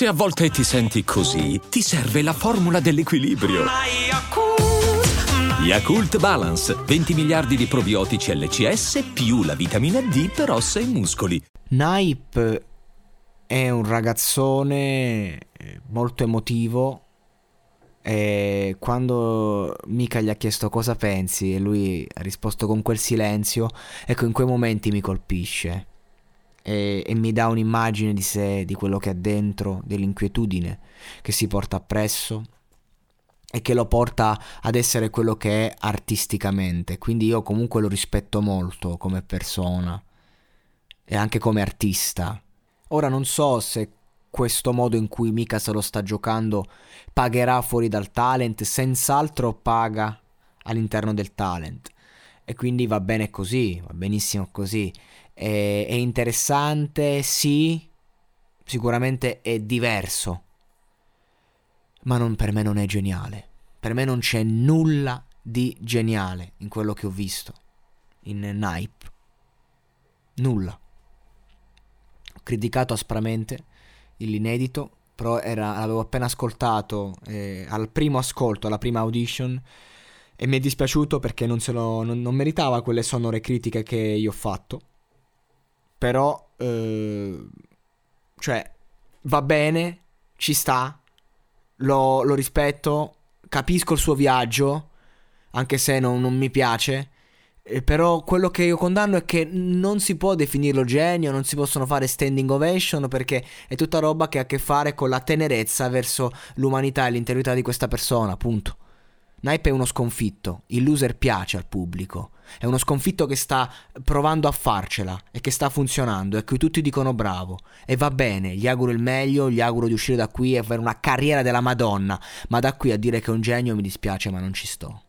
Se a volte ti senti così, ti serve la formula dell'equilibrio. Yakult Balance, 20 miliardi di probiotici LCS più la vitamina D per ossa e muscoli. Naip è un ragazzone eh, molto emotivo e quando Mika gli ha chiesto cosa pensi e lui ha risposto con quel silenzio, ecco in quei momenti mi colpisce e, e mi dà un'immagine di sé, di quello che ha dentro, dell'inquietudine che si porta appresso e che lo porta ad essere quello che è artisticamente. Quindi io comunque lo rispetto molto come persona e anche come artista. Ora non so se questo modo in cui Mika se lo sta giocando pagherà fuori dal talent, senz'altro paga all'interno del talent. E quindi va bene così, va benissimo così. È, è interessante, sì, sicuramente è diverso, ma non, per me non è geniale. Per me non c'è nulla di geniale in quello che ho visto in Nipe. Nulla. Ho criticato aspramente l'inedito, però era, l'avevo appena ascoltato eh, al primo ascolto, alla prima audition e mi è dispiaciuto perché non, lo, non, non meritava quelle sonore critiche che io ho fatto. Però, eh, cioè, va bene, ci sta, lo, lo, rispetto, capisco il suo viaggio, anche se non, non mi piace. Eh, però quello che io condanno è che non si può definirlo genio, non si possono fare standing ovation perché è tutta roba che ha a che fare con la tenerezza verso l'umanità e l'integrità di questa persona, punto. Nipe è uno sconfitto, il loser piace al pubblico, è uno sconfitto che sta provando a farcela e che sta funzionando e a cui tutti dicono bravo e va bene, gli auguro il meglio, gli auguro di uscire da qui e avere una carriera della Madonna, ma da qui a dire che è un genio mi dispiace ma non ci sto.